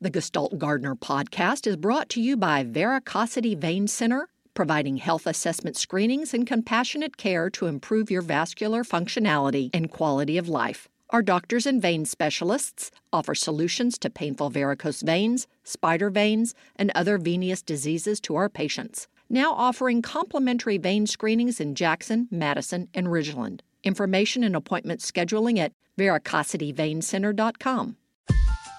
The Gestalt Gardener podcast is brought to you by Veracosity Vein Center, providing health assessment screenings and compassionate care to improve your vascular functionality and quality of life. Our doctors and vein specialists offer solutions to painful varicose veins, spider veins, and other venous diseases to our patients. Now offering complimentary vein screenings in Jackson, Madison, and Ridgeland. Information and appointment scheduling at veracosityveincenter.com.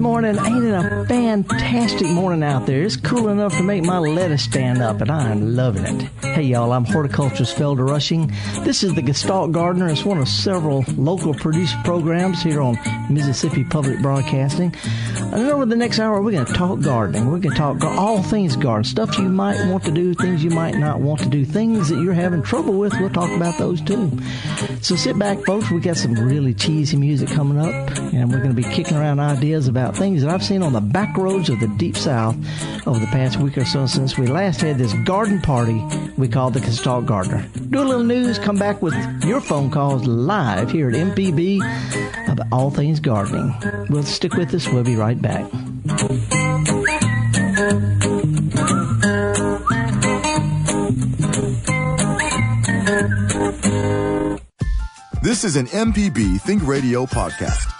Morning. Ain't it a fantastic morning out there? It's cool enough to make my lettuce stand up, and I'm loving it. Hey, y'all, I'm horticulturist Felder Rushing. This is the Gestalt Gardener. It's one of several local produced programs here on Mississippi Public Broadcasting. And over the next hour, we're going to talk gardening. We're going to talk all things garden, stuff you might want to do, things you might not want to do, things that you're having trouble with. We'll talk about those too. So sit back, folks. We got some really cheesy music coming up, and we're going to be kicking around ideas about things that I've seen on the back roads of the Deep South over the past week or so since we last had this garden party we call the Gestalt Gardener. Do a little news, come back with your phone calls live here at MPB about all things gardening. We'll stick with us. We'll be right back. This is an MPB Think Radio podcast.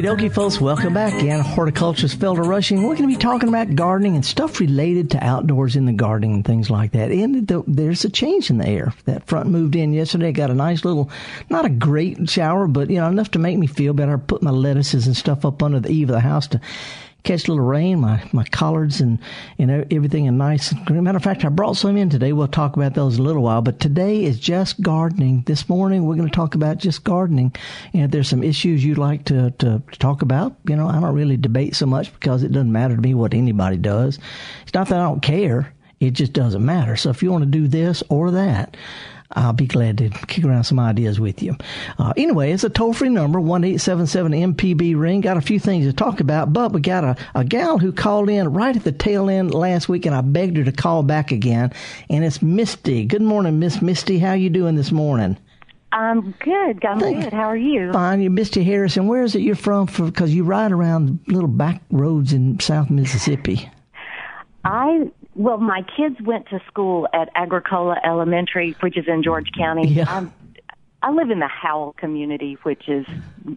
Okie dokie, folks. Welcome back again. Horticulturist Felder Rushing. We're going to be talking about gardening and stuff related to outdoors in the gardening and things like that. And the, there's a change in the air. That front moved in yesterday. Got a nice little, not a great shower, but you know enough to make me feel better. Put my lettuces and stuff up under the eave of the house to catch a little rain, my, my collards and, and everything and nice. Matter of fact, I brought some in today. We'll talk about those in a little while, but today is just gardening. This morning, we're going to talk about just gardening. And if there's some issues you'd like to, to, to talk about, you know, I don't really debate so much because it doesn't matter to me what anybody does. It's not that I don't care. It just doesn't matter. So if you want to do this or that, I'll be glad to kick around some ideas with you. Uh, anyway, it's a toll free number, 1 MPB ring. Got a few things to talk about, but we got a, a gal who called in right at the tail end last week, and I begged her to call back again, and it's Misty. Good morning, Miss Misty. How you doing this morning? I'm good. I'm Thanks. good. How are you? Fine. You're Misty Harrison. Where is it you're from? Because you ride around little back roads in South Mississippi. I well, my kids went to school at Agricola Elementary, which is in George County. Yeah. I'm, I live in the Howell community, which is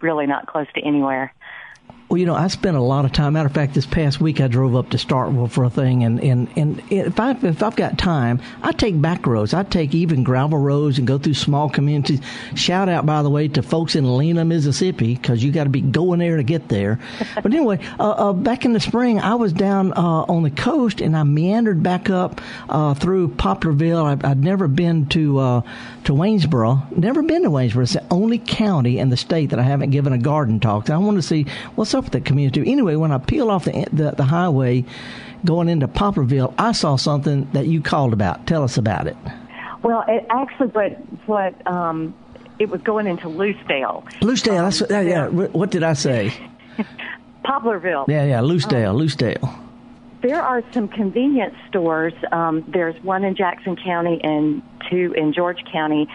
really not close to anywhere. Well, you know, I spent a lot of time. Matter of fact, this past week I drove up to Starkville for a thing, and and, and if I if I've got time, I take back roads. I take even gravel roads and go through small communities. Shout out, by the way, to folks in Lena, Mississippi, because you got to be going there to get there. but anyway, uh, uh, back in the spring, I was down uh, on the coast and I meandered back up uh, through Poplarville. I, would never been to uh, to Waynesboro. Never been to Waynesboro. It's the only county in the state that I haven't given a garden talk. So I want to see what's up with the community. Anyway, when I peel off the, the, the highway going into Poplarville, I saw something that you called about. Tell us about it. Well, it actually, what what um, it was going into Lucedale. Lucedale. Um, that's yeah, yeah. What did I say? Poplarville. Yeah, yeah. Lucedale. Um, Lucedale. There are some convenience stores. Um, there's one in Jackson County and two in George County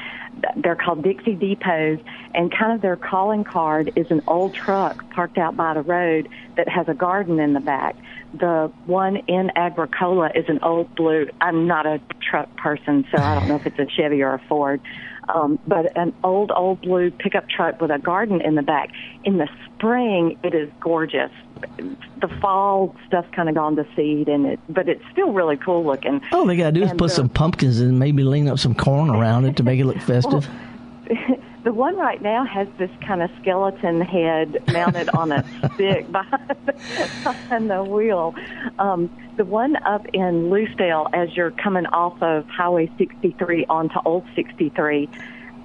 they're called Dixie Depots, and kind of their calling card is an old truck parked out by the road that has a garden in the back. The one in Agricola is an old blue. I'm not a truck person, so I don't know if it's a Chevy or a Ford, um, but an old, old blue pickup truck with a garden in the back. In the spring, it is gorgeous. The fall stuff's kind of gone to seed, and it, but it's still really cool looking. All they gotta do is put some pumpkins and maybe lean up some corn around it to make it look festive. Well, the one right now has this kind of skeleton head mounted on a stick behind, behind the wheel. Um, the one up in Lucedale, as you're coming off of Highway 63 onto Old 63,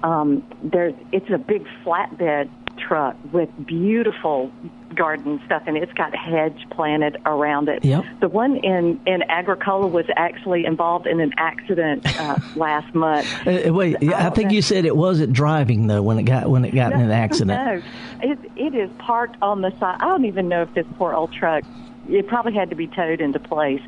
Um, there's it's a big flatbed truck with beautiful garden stuff and it's got a hedge planted around it. Yep. The one in in Agricola was actually involved in an accident uh, last month. Uh, wait, I, I think you said it wasn't driving though when it got when it got no, in an accident. No, it it is parked on the side. I don't even know if this poor old truck. It probably had to be towed into place.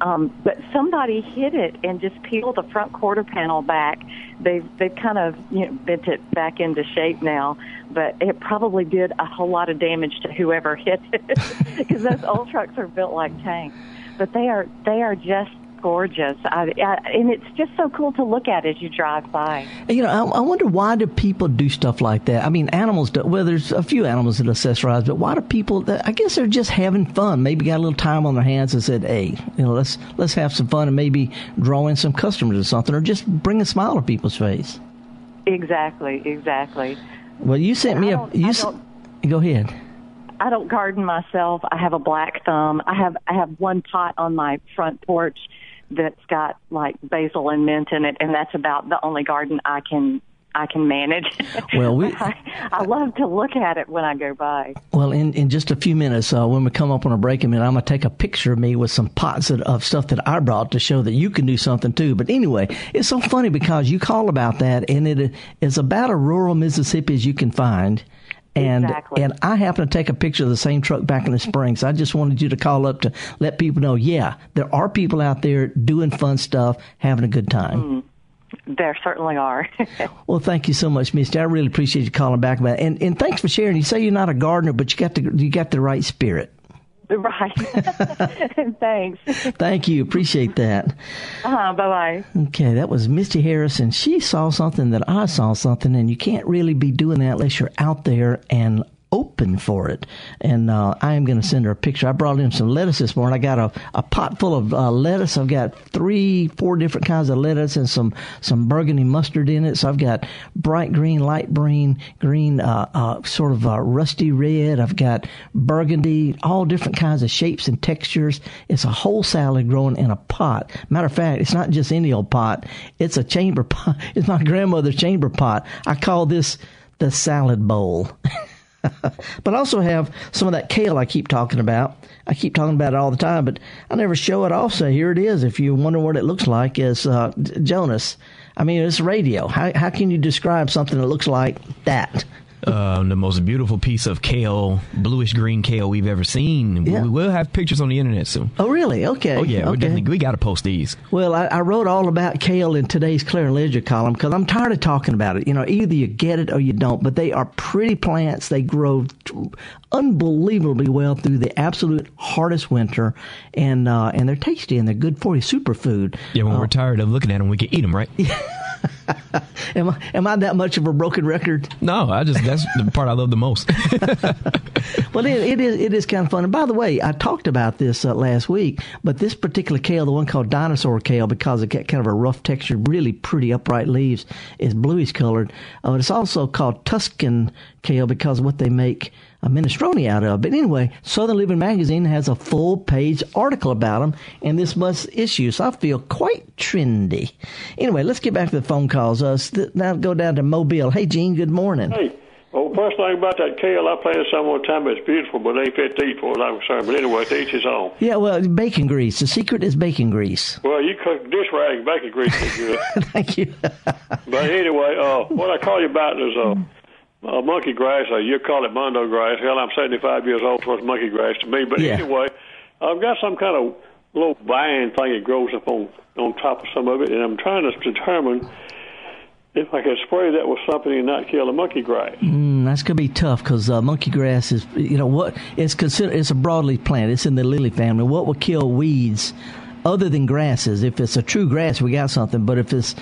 Um, but somebody hit it and just peeled the front quarter panel back. They've they've kind of you know bent it back into shape now, but it probably did a whole lot of damage to whoever hit it because those old trucks are built like tanks. But they are they are just gorgeous, I, I, and it's just so cool to look at as you drive by. You know, I, I wonder why do people do stuff like that? I mean, animals. Do, well, there's a few animals that accessorize, but why do people? I guess they're just having fun. Maybe got a little time on their hands and said, "Hey, you know, let's let's have some fun and maybe draw in some customers or something, or just bring a smile to people's face." Exactly, exactly. Well, you sent me a. You s- go ahead. I don't garden myself. I have a black thumb. I have I have one pot on my front porch that's got like basil and mint in it, and that's about the only garden I can I can manage. Well, we- I, I love to look at it when I go by. Well, in, in just a few minutes, uh, when we come up on a break a minute, I'm going to take a picture of me with some pots of, of stuff that I brought to show that you can do something too. But anyway, it's so funny because you call about that, and it is about a rural Mississippi as you can find. And Exactly. and I happen to take a picture of the same truck back in the spring. So I just wanted you to call up to let people know, yeah, there are people out there doing fun stuff, having a good time. Hmm. There certainly are. Well, thank you so much, Misty. I really appreciate you calling back about it. And and thanks for sharing. You say you're not a gardener, but you got the you got the right spirit. right. Thanks. Thank you. Appreciate that. Uh-huh. bye bye. Okay, that was Misty Harrison. she saw something that I saw something, and you can't really be doing that unless you're out there and open for it. And uh, I am going to send her a picture. I brought in some lettuce this morning. I got a, a pot full of uh, lettuce. I've got three, four different kinds of lettuce and some some burgundy mustard in it. So I've got bright green, light green, green, uh, uh, sort of uh, rusty red. I've got burgundy, all different kinds of shapes and textures. It's a whole salad growing in a pot. Matter of fact, it's not just any old pot. It's a chamber pot. It's my grandmother's chamber pot. I call this the salad bowl. but I also have some of that kale I keep talking about. I keep talking about it all the time, but I never show it off. So here it is. If you wonder what it looks like, is uh, Jonas. I mean, it's radio. How how can you describe something that looks like that? Um, the most beautiful piece of kale, bluish green kale we've ever seen. Yeah. We will have pictures on the internet soon. Oh, really? Okay. Oh yeah, we okay. we got to post these. Well, I, I wrote all about kale in today's and Ledger column because I'm tired of talking about it. You know, either you get it or you don't. But they are pretty plants. They grow unbelievably well through the absolute hardest winter, and uh, and they're tasty and they're good for you. Superfood. Yeah, when Uh, we're tired of looking at them, we can eat them, right? am I am I that much of a broken record? No, I just that's the part I love the most. Well, it, it is it is kind of fun. And by the way, I talked about this uh, last week, but this particular kale, the one called dinosaur kale, because it got kind of a rough textured, really pretty upright leaves, is bluish colored. Uh, it's also called Tuscan kale because what they make a minestrone out of. But anyway, Southern Living Magazine has a full page article about them in this month's issue, so I feel quite trendy. Anyway, let's get back to the phone calls. Uh, st- now go down to Mobile. Hey, Gene. Good morning. Hey, well, first thing about that kale, I planted some one time. It's beautiful, but it ain't fit to eat for, I'm concerned. But anyway, to each his own. Yeah, well, bacon grease. The secret is bacon grease. Well, you cook dish rag bacon grease is good. Thank you. but anyway, uh, what I call you about is uh, uh, monkey grass, or you call it mondo grass. Hell, I'm 75 years old, so it's monkey grass to me. But Yeah. anyway, I've got some kind of little vine thing that grows up on on top of some of it, and I'm trying to determine if I can spray that with something and not kill the monkey grass. Mm, that's gonna be tough because uh, monkey grass is, you know, what it's considered. It's a broadleaf plant. It's in the lily family. What will kill weeds, other than grasses? If it's a true grass, we got something. But if it's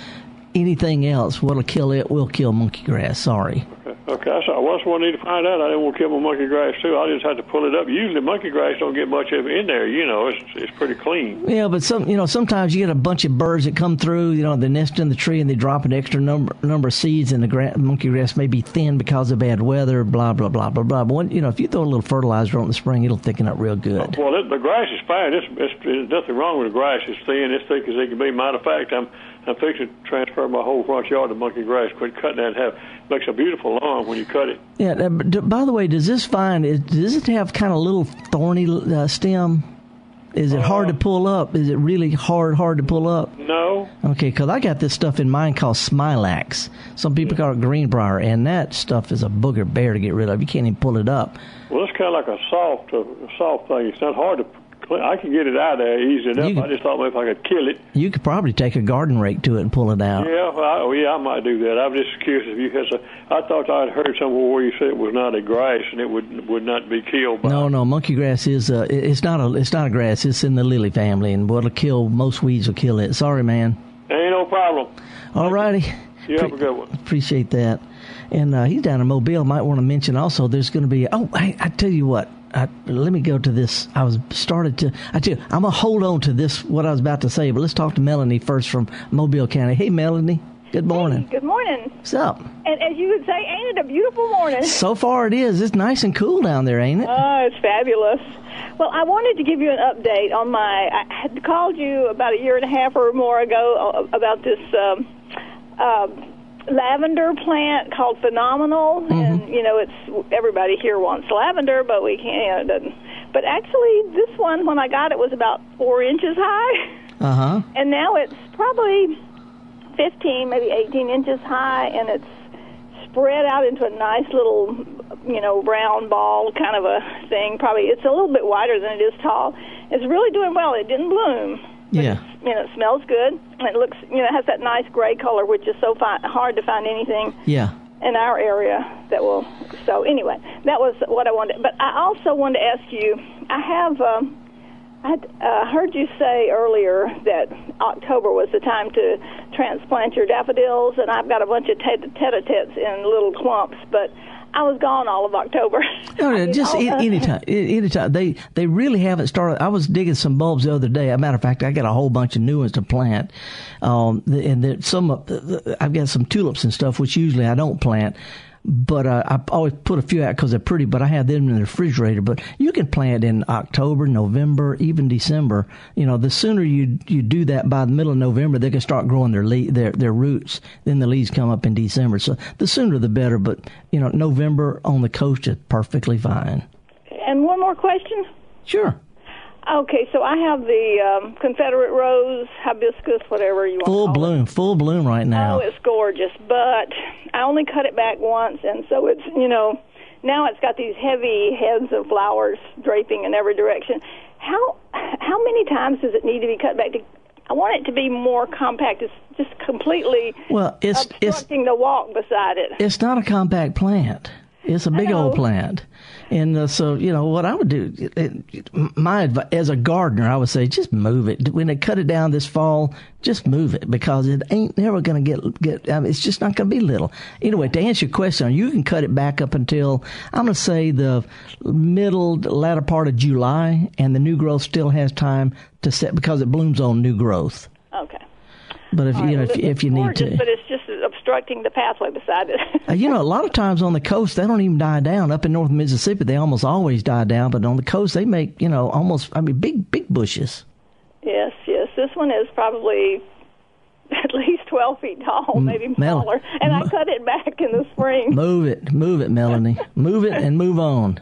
anything else, what'll kill it will kill monkey grass. Sorry. Okay, I saw. Well, that's what I need to find out. I didn't want to kill my monkey grass too. I just had to pull it up. Usually, monkey grass don't get much of it in there. You know, it's it's pretty clean. Yeah, but some, you know, sometimes you get a bunch of birds that come through. You know, they nest in the tree and they drop an extra number number of seeds, and the gra- monkey grass may be thin because of bad weather. Blah blah blah blah blah. But when, you know, if you throw a little fertilizer on in the spring, it'll thicken up real good. Well, it, the grass is fine. It's, it's, there's nothing wrong with the grass. It's thin. It's thick as it can be. Matter of fact, I'm I'm fixing to transfer my whole front yard to monkey grass. Quit cutting that in half. Makes a beautiful lawn when you cut it. Yeah. uh, By the way, does this vine does it have kind of little thorny uh, stem? Is it hard to pull up? Is it really hard hard to pull up? No, Okay, because I got this stuff in mine called Smilax. Some people call it greenbrier, and that stuff is a booger bear to get rid of. You can't even pull it up. well, it's kind of like a soft, uh, a soft thing. It's not hard to. I can get it out of there easy enough. Can- I just thought maybe if I could kill it. You could probably take a garden rake to it and pull it out. Yeah, well, I, oh yeah, I might do that. I'm just curious if you had. Some, I thought I'd heard somewhere where you said it was not a grass and it would would not be killed by. No, no, monkey grass is uh, it- it's not a it's not a grass. It's in the lily family, and what'll kill most weeds will kill it. Sorry, man. Ain't no problem. All righty. You have a good one. Appreciate that. And uh, he's down in Mobile. Might want to mention also. There's going to be. Oh, I, I tell you what. I, let me go to this. I was started to. I tell you, I'm gonna hold on to this. What I was about to say, but let's talk to Melanie first from Mobile County. Hey, Melanie. Good morning. Good morning. What's up? And as you would say, ain't it a beautiful morning? So far, it is. It's nice and cool down there, ain't it? Oh, it's fabulous. Well, I wanted to give you an update on my. I had called you about a year and a half or more ago uh, about this um, uh, lavender plant called Phenomenal, and you know, it's everybody here wants lavender, but we can't. You know, it doesn't. But actually, this one, when I got it, was about four inches high, Uh huh. and now it's probably 15, maybe 18 inches high, and it's spread out into a nice little, you know, round ball kind of a thing. Probably it's a little bit wider than it is tall. It's really doing well. It didn't bloom. But Yeah. you know, it smells good. And it looks, you know, it has that nice gray color, which is so fi- hard to find anything Yeah. in our area that will. So anyway, that was what I wanted. But I also wanted to ask you. I have. Um, I uh, heard you say earlier that October was the time to transplant your daffodils, and I've got a bunch of tete-a-tetes in little clumps, but I was gone all of October. No, I no, mean, just any, the- anytime. a- Anytime. They they really haven't started. I was digging some bulbs the other day. As a matter of fact, I got a whole bunch of new ones to plant. Um, and some of I've got some tulips and stuff, which usually I don't plant. But uh, I always put a few out because they're pretty. But I have them in the refrigerator. But you can plant in October, November, even December. You know, the sooner you you do that by the middle of November, they can start growing their le- their their roots. Then the leaves come up in December. So the sooner the better. But you know, November on the coast is perfectly fine. And one more question. Sure. Okay, so I have the um, Confederate rose, hibiscus, whatever you want. Full bloom, full bloom right now. Oh, it's gorgeous, but I only cut it back once, and so it's you know now it's got these heavy heads of flowers draping in every direction. How how many times does it need to be cut back? To, I want it to be more compact. It's just completely well, it's it's obstructing the walk beside it. it's not a compact plant. It's a big old plant, and uh, so you know what I would do. My advi- as a gardener, I would say just move it. When they cut it down this fall, just move it because it ain't never going to get get. I mean, it's just not going to be little. Anyway, to answer your question, you can cut it back up until I'm going to say the middle latter part of July, and the new growth still has time to set because it blooms on new growth. But if All right, you know well, if, if you need to. but it's just obstructing the pathway beside it. Uh, you know, a lot of times on the coast, they don't even die down. Up in North Mississippi, they almost always die down. But on the coast, they make, you know, almost, I mean, big, big bushes. Yes, yes. This one is probably at least 12 feet tall, maybe Mel- smaller. And I cut it back in the spring. Move it, move it, Melanie. move it and move on.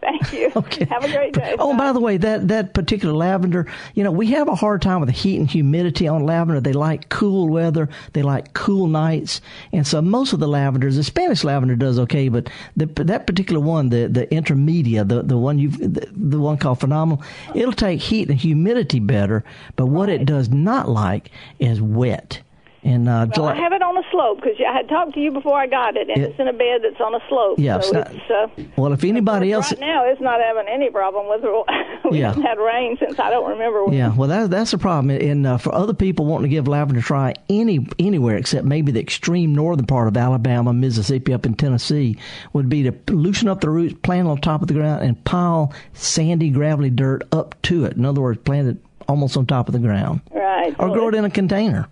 Thank you. Okay. Have a great day. Oh, by the way, that, that particular lavender, you know, we have a hard time with the heat and humidity on lavender. They like cool weather. They like cool nights. And so most of the lavenders, the Spanish lavender does okay, but the, that particular one, the, the intermedia, the, the one you've, the, the one called phenomenal, it'll take heat and humidity better. But what it does not like is wet. And, uh, Well, July- I have it on a slope because I had talked to you before I got it, and Yeah. it's in a bed that's on a slope. Yeah, so it's not- it's, uh, well, if anybody else, right now it's not having any problem with it. we Yeah. haven't had rain since I don't remember. When. Yeah, well, that's that's the problem. And uh, for other people wanting to give lavender a try any anywhere except maybe the extreme northern part of Alabama, Mississippi, up in Tennessee, would be to loosen up the roots, plant on top of the ground, and pile sandy, gravelly dirt up to it. In other words, plant it almost on top of the ground, Right. or Well, grow it in a container.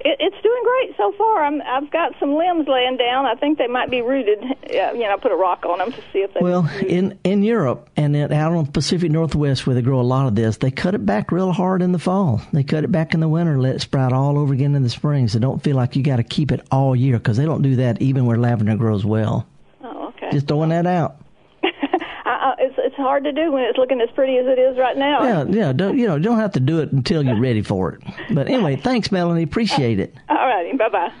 It, it's doing great so far. I'm, I've got some limbs laying down. I think they might be rooted. Uh, you know, I put a rock on them to see if they. Well, in in Europe and in, out on the Pacific Northwest, where they grow a lot of this, they cut it back real hard in the fall. They cut it back in the winter, let it sprout all over again in the spring. So don't feel like you got to keep it all year because they don't do that even where lavender grows well. Oh, okay. Just throwing that out. I, I, it's it's hard to do when it's looking as pretty as it is right now. Yeah, yeah. Don't you know? Don't have to do it until you're ready for it. But anyway, thanks, Melanie. Appreciate it. All righty. Bye bye.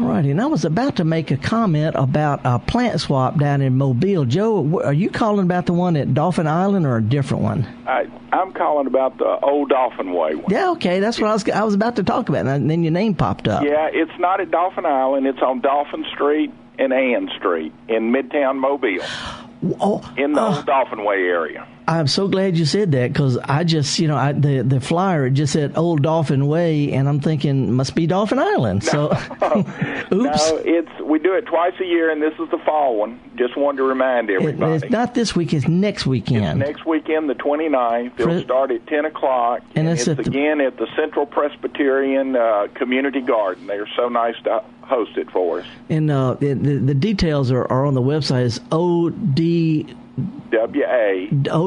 All righty, and I was about to make a comment about a plant swap down in Mobile. Joe, are you calling about the one at Dauphin Island or a different one? I, I'm calling about the old Dauphin Way one. Yeah, okay, that's what I was. I was about to talk about, and then your name popped up. Yeah, it's not at Dauphin Island. It's on Dauphin Street and Ann Street in Midtown Mobile, Oh, in the uh, Dauphin Way area. I'm so glad you said that because I just, you know, I, the the flyer it just said Old Dauphin Way, and I'm thinking must be Dauphin Island. So, oops, No, it's we do it twice a year, and this is the fall one. Just wanted to remind It- everybody. it's not this week; it's next weekend. Next weekend, the 29th, it'll Pre- start at 10 o'clock. And And, it's it's, at the- again at the Central Presbyterian uh, Community Garden. They're so nice to host it for us. And uh, the, the the details are, are on the website. It's O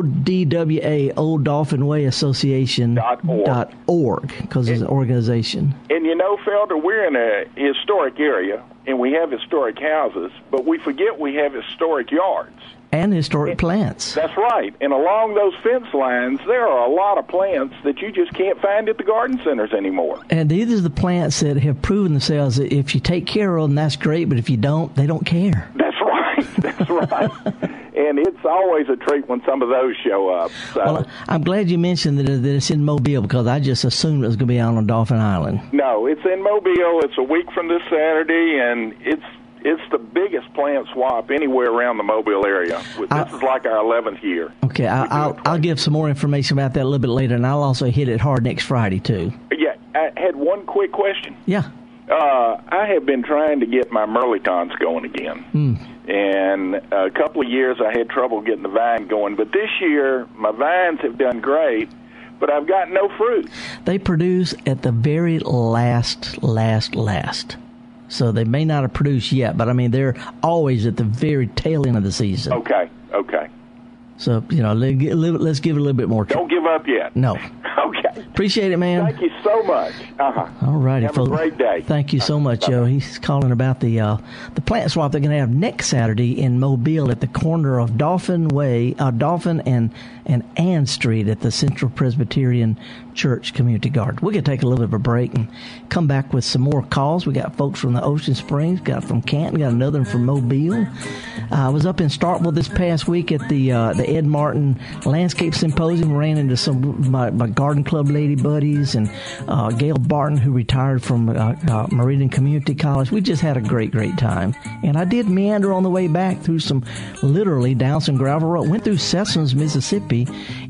D WA. ODWA Old Dauphin Way Association Dot org. dot org because it's an organization. And you know, Felder, we're in a historic area, and we have historic houses, but we forget we have historic yards. and historic plants. That's right. And along those fence lines, there are a lot of plants that you just can't find at the garden centers anymore. And these are the plants that have proven themselves that if you take care of them, that's great, but if you don't, they don't care. That's That's right. and it's always a treat when some of those show up. So, Well, I'm glad you mentioned that, that it's in Mobile because I just assumed it was going to be out on Dauphin Island. no, it's in Mobile. It's a week from this Saturday, and it's it's the biggest plant swap anywhere around the Mobile area. This I- is like our 11th year. Okay, I, I'll, I'll give some more information about that a little bit later, and I'll also hit it hard next Friday, too. Yeah, I had one quick question. Yeah. Uh, I have been trying to get my mirlitons going again. And a couple of years I had trouble getting the vine going, but this year my vines have done great, but I've got no fruit. They produce at the very last, last, last. So they may not have produced yet, but I mean, they're always at the very tail end of the season. Okay, okay. So, you know, let- let's give it a little bit more time. Don't give up yet. No. Okay. Appreciate it, man. Thank you so much. Uh-huh. All righty, Have a great day. Thank you so much, Joe. He's calling about the uh, the plant swap they're going to have next Saturday in Mobile at the corner of Dauphin Way, uh, Dauphin and and Ann Street at the Central Presbyterian Church Community Garden. We're going to take a little bit of a break and come back with some more calls. We got folks from the Ocean Springs, got from Canton, got another one from Mobile. Uh, I was up in Starkville this past week at the uh, the Ed Martin Landscape Symposium. Ran into some my, my garden club lady buddies and uh, Gail Barton, who retired from uh, uh, Meridian Community College. We just had a great, great time. And I did meander on the way back through some, literally down some gravel road. Went through Sessums, Mississippi,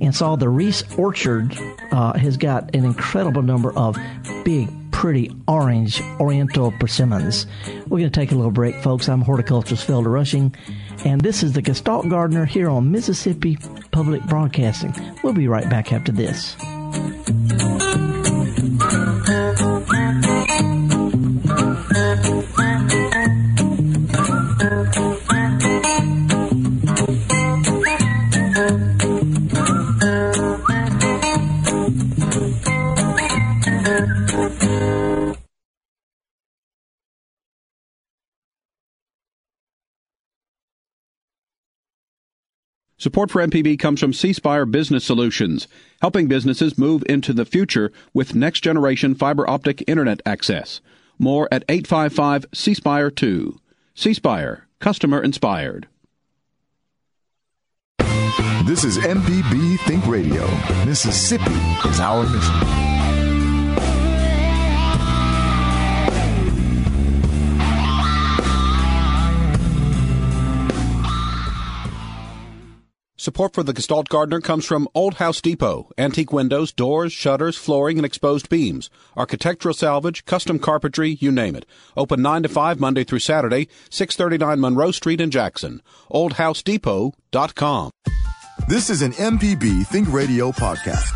and saw the Reese Orchard uh, has got an incredible number of big pretty orange oriental persimmons. We're going to take a little break, folks. I'm horticulturist Felder Rushing, and this is the Gestalt Gardener here on Mississippi Public Broadcasting. We'll be right back after this. Support for MPB comes from C Spire Business Solutions, helping businesses move into the future with next generation fiber optic internet access. More at 855 C Spire 2. C Spire, customer inspired. This is MPB Think Radio. Mississippi is our mission. Support for the Gestalt Gardener comes from Old House Depot. Antique windows, doors, shutters, flooring, and exposed beams. Architectural salvage, custom carpentry, you name it. Open 9 to 5 Monday through Saturday, 639 Monroe Street in Jackson. OldHouseDepot.com. This is an MPB Think Radio podcast.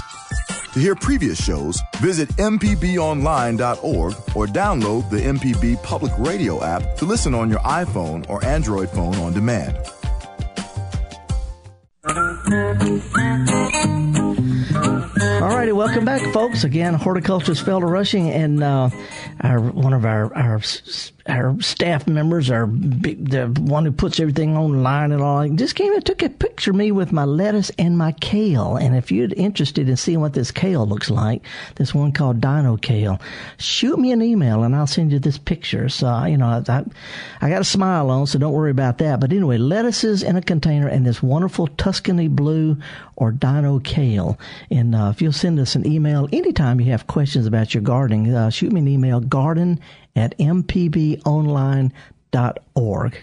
To hear previous shows, visit MPBOnline.org or download the MPB Public Radio app to listen on your iPhone or Android phone on demand. All righty, welcome back, folks. Again, horticulturist Felder Rushing and uh, our one of our our our staff members, our the one who puts everything online and all, just came and took a picture of me with my lettuce and my kale. And if you're interested in seeing what this kale looks like, this one called Dino Kale, shoot me an email and I'll send you this picture. So you know, I, I got a smile on, so don't worry about that. But anyway, lettuces in a container and this wonderful Tuscany blue or Dino Kale. And uh, if you'll send us an email anytime you have questions about your gardening, uh, shoot me an email garden at mpbonline.org.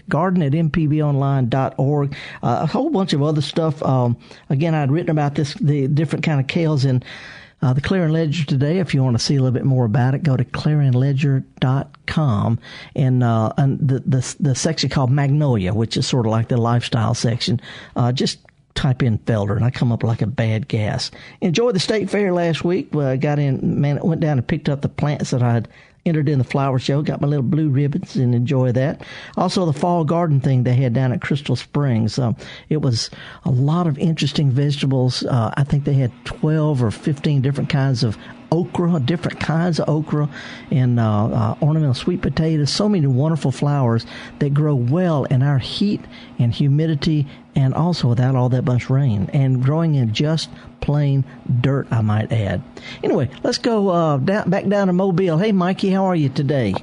Garden at mpbonline.org. Uh, a whole bunch of other stuff. Um, again, I'd written about this, the different kind of kales in uh, the Clarion Ledger today. If you want to see a little bit more about it, go to clarionledger.com and, uh, and the, the, the section called Magnolia, which is sort of like the lifestyle section. Uh, just type in Felder and I come up like a bad gas. Enjoyed the state fair last week. Uh, got in, man, went down and picked up the plants that I'd entered in the flower show. Got my little blue ribbons and enjoy that. Also, the fall garden thing they had down at Crystal Springs. Um, it was a lot of interesting vegetables. Uh, I think they had 12 or 15 different kinds of okra, different kinds of okra, and uh, uh, ornamental sweet potatoes. So many wonderful flowers that grow well in our heat and humidity, and also without all that much rain, and growing in just plain dirt, I might add. Anyway, let's go uh, down, back down to Mobile. Hey, Mikey, how are you today?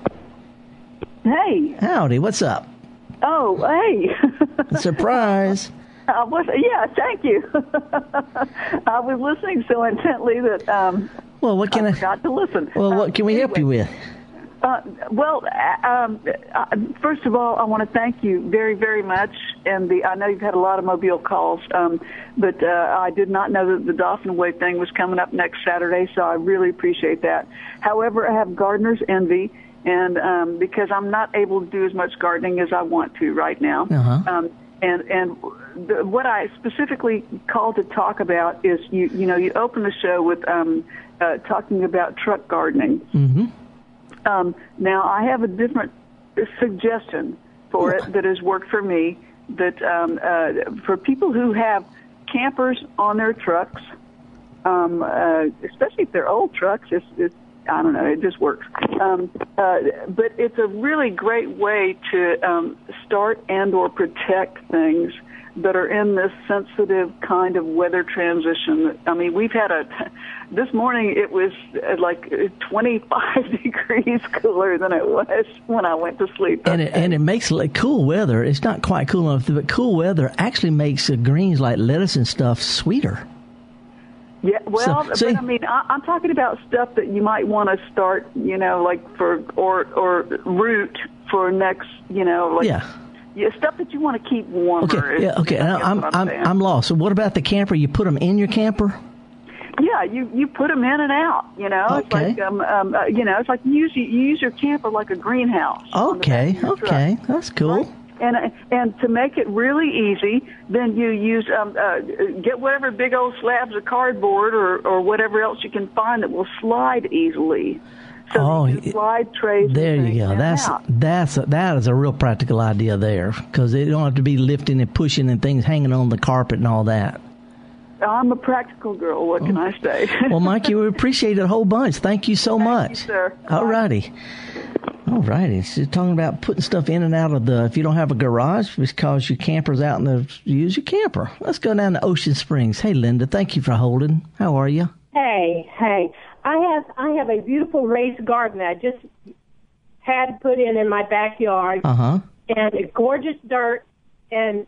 Hey. Howdy. What's up? Oh, hey. Surprise. I was, yeah, thank you. I was listening so intently that um, well, what can I, I forgot to listen. Well, what can we anyway, help you with? Uh, well, um, uh, first of all, I want to thank you very, very much. And the I know you've had a lot of mobile calls, um, but uh, I did not know that the Dauphin Way thing was coming up next Saturday, so I really appreciate that. However, I have gardener's envy, and um, because I'm not able to do as much gardening as I want to right now. Uh-huh. Um, and and the, what I specifically called to talk about is you you know you open the show with um, uh, talking about truck gardening. Mm-hmm. Um, now, I have a different suggestion for it that has worked for me. That um, uh, for people who have campers on their trucks, um, uh, especially if they're old trucks, it's, it's I don't know, it just works. Um, uh, but it's a really great way to um, start and or protect things that are in this sensitive kind of weather transition. I mean, we've had a this morning it was uh, like 25 degrees cooler than it was when I went to sleep. And it, and it makes like cool weather. It's not quite cool enough, but cool weather actually makes the greens like lettuce and stuff sweeter. Yeah, well, So- but I mean, I, I'm talking about stuff that you might want to start, you know, like for or or root for next, you know, like Yeah. Yeah, stuff that you want to keep warmer. Okay, yeah, okay. I Now, guess I'm I'm. I'm lost. So what about the camper? You put them in your camper? Yeah, you you put them in and out. You know, it's Okay. like um, um uh, you know, it's like you use you use your camper like a greenhouse. back Okay, truck. okay, that's cool. And uh, and to make it really easy, then you use um, uh, get whatever big old slabs of cardboard or or whatever else you can find that will slide easily. So Oh, you can slide trays. There you go. That's out. that's a, that is a real practical idea there because they don't have to be lifting and pushing and things hanging on the carpet and all that. I'm a practical girl. What can I say? Oh, well, Mikey, we appreciate it a whole bunch. Thank you so much. sir. All righty. All righty. So talking about putting stuff in and out of the, if you don't have a garage because your camper's out in the, use your camper. Let's go down to Ocean Springs. Hey, Linda, thank you for holding. How are you? Hey, hey. I have I have a beautiful raised garden that I just had put in in my backyard Uh huh. and it's gorgeous dirt and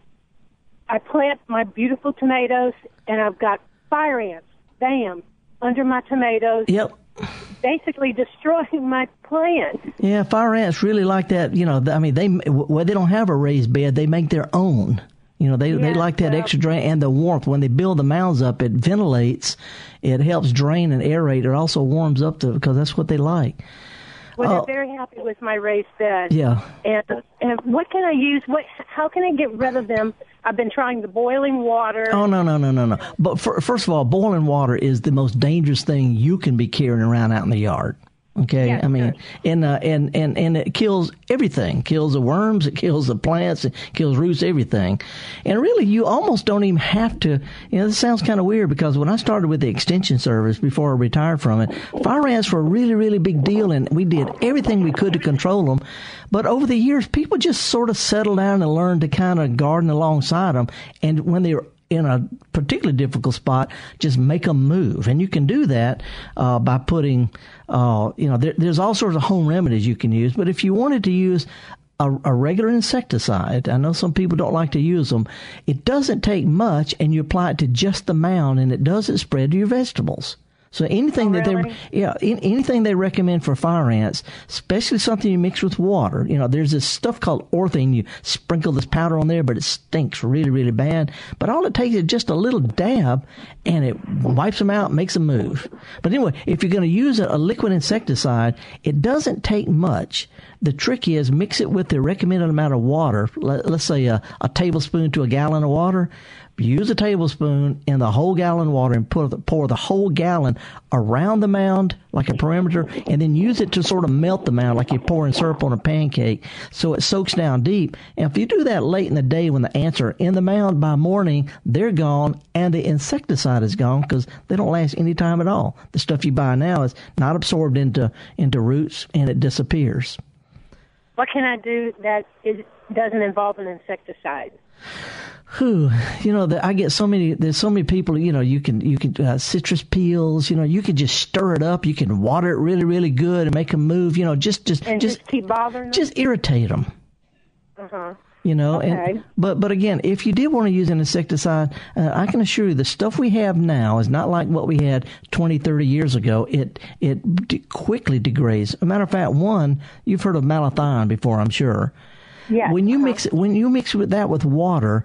I plant my beautiful tomatoes and I've got fire ants, bam, under my tomatoes, Yep. basically destroying my plant. Yeah, fire ants really like that. You know, I mean, they well, they don't have a raised bed; they make their own. You know, they they like that well- extra drain and the warmth. When they build the mounds up, it ventilates, it helps drain and aerate. It also warms up the because that's what they like. Well, Oh. they're uh, very happy with my raised bed. Yeah. And and what can I use? What? How can I get rid of them? I've been trying the boiling water. Oh no no no no no! But for, first of all, boiling water is the most dangerous thing you can be carrying around out in the yard. Okay, Yeah, I mean, sure. and uh, and and and it kills everything. Kills the worms. It kills the plants. It kills roots. Everything. And really, you almost don't even have to. You know, this sounds kind of weird because when I started with the extension service before I retired from it, fire ants were a really really big deal, and we did everything we could to control them. But over the years, people just sort of settled down and learned to kind of garden alongside them. And when they were in a particularly difficult spot, just make them move. And you can do that uh, by putting, uh, you know, there, there's all sorts of home remedies you can use. But if you wanted to use a, a regular insecticide, I know some people don't like to use them. It doesn't take much, and you apply it to just the mound, and it doesn't spread to your vegetables. So anything oh, that really? they, yeah, in, anything they recommend for fire ants, especially something you mix with water. You know, there's this stuff called Orthene. You sprinkle this powder on there, but it stinks really, really bad. But all it takes is just a little dab, and it wipes them out, makes them move. But anyway, if you're going to use a, a liquid insecticide, it doesn't take much. The trick is mix it with the recommended amount of water. Let, let's say a, a tablespoon to a gallon of water. Use a tablespoon in the whole gallon water and put the, pour the whole gallon around the mound like a perimeter, and then use it to sort of melt the mound like you're pouring syrup on a pancake, so it soaks down deep. And if you do that late in the day when the ants are in the mound, by morning they're gone and the insecticide is gone because they don't last any time at all. The stuff you buy now is not absorbed into into roots and it disappears. What can I do that is, doesn't involve an insecticide? Whew, you know, the, I get so many. There's so many people. You know, you can you can uh, citrus peels. You know, you can just stir it up. You can water it really really good and make them move. You know, just just And just just, keep bothering them? just irritate them. Uh huh. You know, Okay. and but but again, if you did want to use an insecticide, uh, I can assure you the stuff we have now is not like what we had 20, 30 years ago. It it de- quickly degrades. As a matter of fact, one you've heard of malathion before, I'm sure. Yes. When you mix it, when you mix with that with water,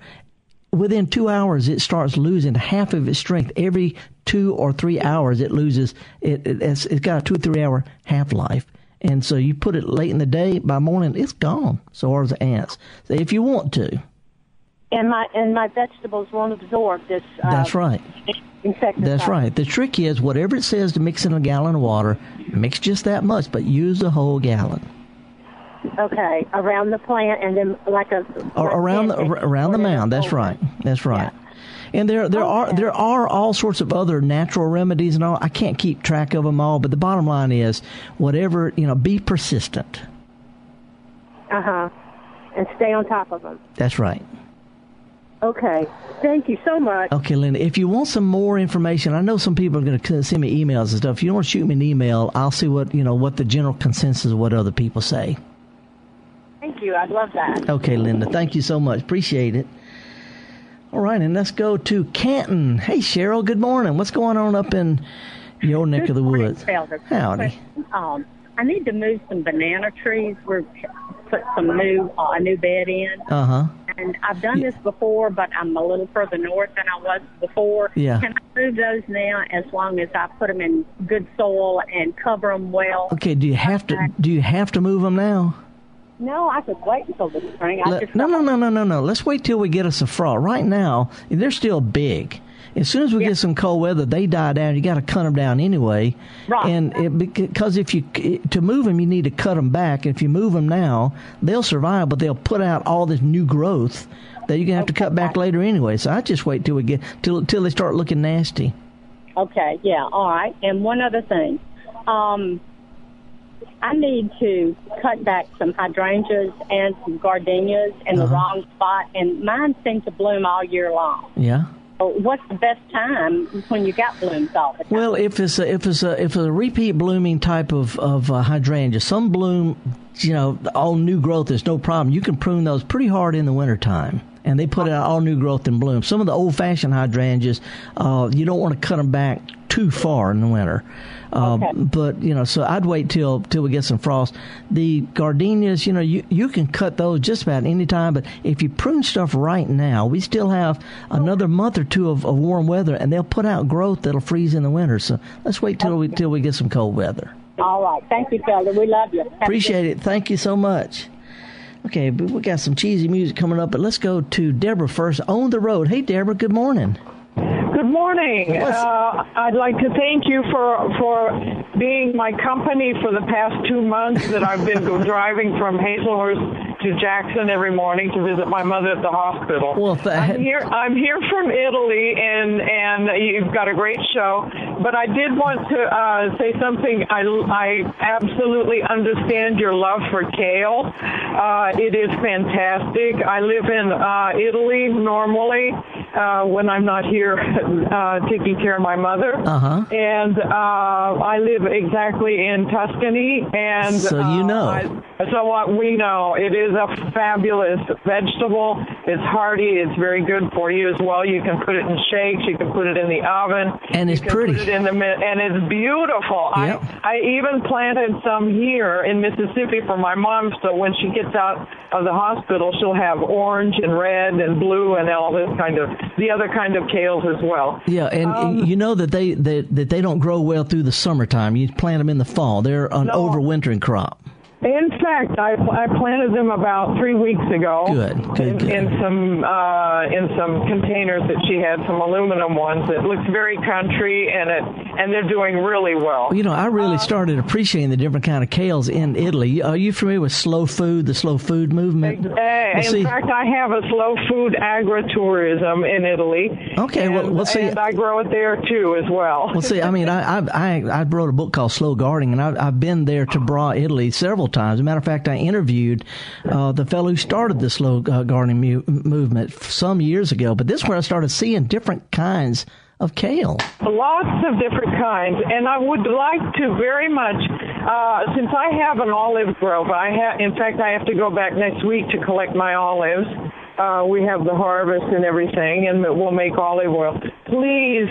within two hours it starts losing half of its strength. Every two or three hours it loses. It, it it's, it's got a two or three hour half life. And so you put it late in the day, by morning it's gone. So are the ants. So if you want to, And my and my vegetables won't absorb this. Uh, that's right. Insecticide. That's right. The trick is whatever it says to mix in a gallon of water, mix just that much, but use the whole gallon. Okay, around the plant and then like a around the ar- around the mound. That's right. That's right. And there there are there are all sorts of other natural remedies and all. I can't keep track of them all, but the bottom line is, whatever you know, be persistent. Uh huh. And stay on top of them. That's right. Okay. Thank you so much. Okay, Linda. If you want some more information, I know some people are going to send me emails and stuff. If you want to shoot me an email, I'll see what you know what the general consensus of what other people say. Thank you. I'd love that. Okay, Linda. Thank you so much. Appreciate it. All right, and let's go to Canton. Hey, Cheryl. Good morning. What's going on up in your neck of the woods? Howdy. Um, I need to move some banana trees. We're put some new uh, a new bed in, Uh huh. and I've done this before, but I'm a little further north than I was before. Yeah. Can I move those now as long as I put them in good soil and cover them well? Okay. Do you have to? Do you have to move them now? No, I could wait until the spring. I Let- no, no, no, no, no, no. Let's wait till we get us a frost. Right now, they're still big. As soon as we get some cold weather, they die down. You got to cut them down anyway. Right. And it, because if you to move them, you need to cut them back. If you move them now, they'll survive, but they'll put out all this new growth that you're gonna have to cut back later anyway. So I just wait till we get till till they start looking nasty. Okay, yeah, all right. And one other thing. Um, I need to cut back some hydrangeas and some gardenias in the Uh-huh. wrong spot, and mine seem to bloom all year long. Yeah. So what's the best time when you got blooms all the time? Well, if it's a, if it's a if it's a repeat blooming type of of uh, hydrangea, some bloom, you know, all new growth is no problem. You can prune those pretty hard in the wintertime. And they put out all new growth and bloom. Some of the old fashioned hydrangeas, uh, you don't want to cut them back too far in the winter. Uh, But you know, so I'd wait till till we get some frost. The gardenias, you know, you you can cut those just about any time. But if you prune stuff right now, we still have another month or two of, of warm weather, and they'll put out growth that'll freeze in the winter. So let's wait till we till we get some cold weather. All right. Thank you, Felder. We love you. Have Appreciate it. Thank you so much. Okay, but we got some cheesy music coming up, but let's go to Deborah first on the road. Hey, Deborah, good morning. Good morning. Uh, I'd like to thank you for for being my company for the past two months that I've been driving from Hazlehurst to Jackson every morning to visit my mother at the hospital. Well, I'm here. I'm here from Italy, and and you've got a great show. But I did want to uh, say something. I I absolutely understand your love for kale. Uh, it is fantastic. I live in uh, Italy normally uh, when I'm not here uh, taking care of my mother. Uh-huh. And uh, I live exactly in Tuscany, and So you uh, know. I- so what we know, it is a fabulous vegetable. It's hearty. It's very good for you as well. You can put it in shakes. You can put it in the oven. And it's pretty. It in the and it's beautiful. Yep. I I even planted some here in Mississippi for my mom. So when she gets out of the hospital, she'll have orange and red and blue and all this kind of the other kind of kales as well. Yeah, and Um, you know that they that, that they don't grow well through the summertime. You plant them in the fall. They're an No. overwintering crop. In fact, I, I planted them about three weeks ago. Good, good, in, good. in some uh, in some containers that she had, some aluminum ones. It looks very country, and it and they're doing really well. Well, you know, I Uh, really started appreciating the different kind of kales in Italy. Are you familiar with slow food, the slow food movement? Uh, Well, in see- fact, I have a slow food agritourism in Italy. Okay, well- and, well, see- and I grow it there too as well. Well, see, I mean, I I I, I wrote a book called Slow Gardening, and I've, I've been there to Bra, Italy, several times. As a matter of fact, I interviewed uh, the fellow who started the slow uh, gardening mu- movement some years ago. But this is where I started seeing different kinds of kale. Lots of different kinds, and I would like to very much, uh, since I have an olive grove. I have, in fact, I have to go back next week to collect my olives. Uh, we have the harvest and everything, and we'll make olive oil. Please,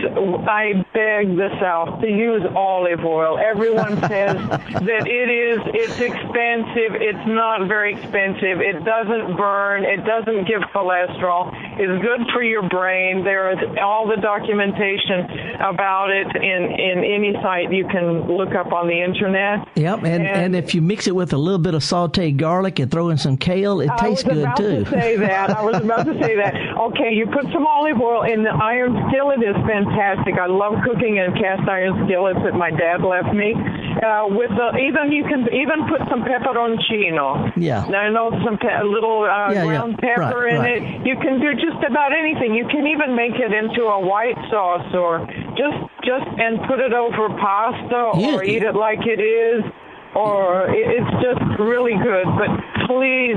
I beg the South to use olive oil. Everyone says that it is, it's expensive. It's not very expensive. It doesn't burn. It doesn't give cholesterol. It's good for your brain. There is all the documentation about it in, in any site you can look up on the internet. Yep, and, and if you mix it with a little bit of sautéed garlic and throw in some kale, it tastes I was good too. to say that. I was about to say that. Okay, you put some olive oil in the iron skillet is fantastic. I love cooking in cast iron skillets that my dad left me. Uh, with the even you can even put some pepperoncino. Yeah. Now, I know some pe- a little uh, Yeah, yeah. ground pepper Right, in right. it. You can do just about anything. You can even make it into a white sauce or just just and put it over pasta or eat it like it is or it's just really good. But please,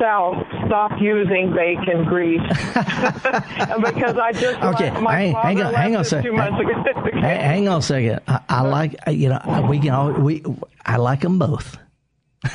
South, stop using bacon grease because I just Okay, my, my hang- father hang on- hang on a left sec. two months ago. Hang, on a second. I, I like uh, you know we can all we I like them both.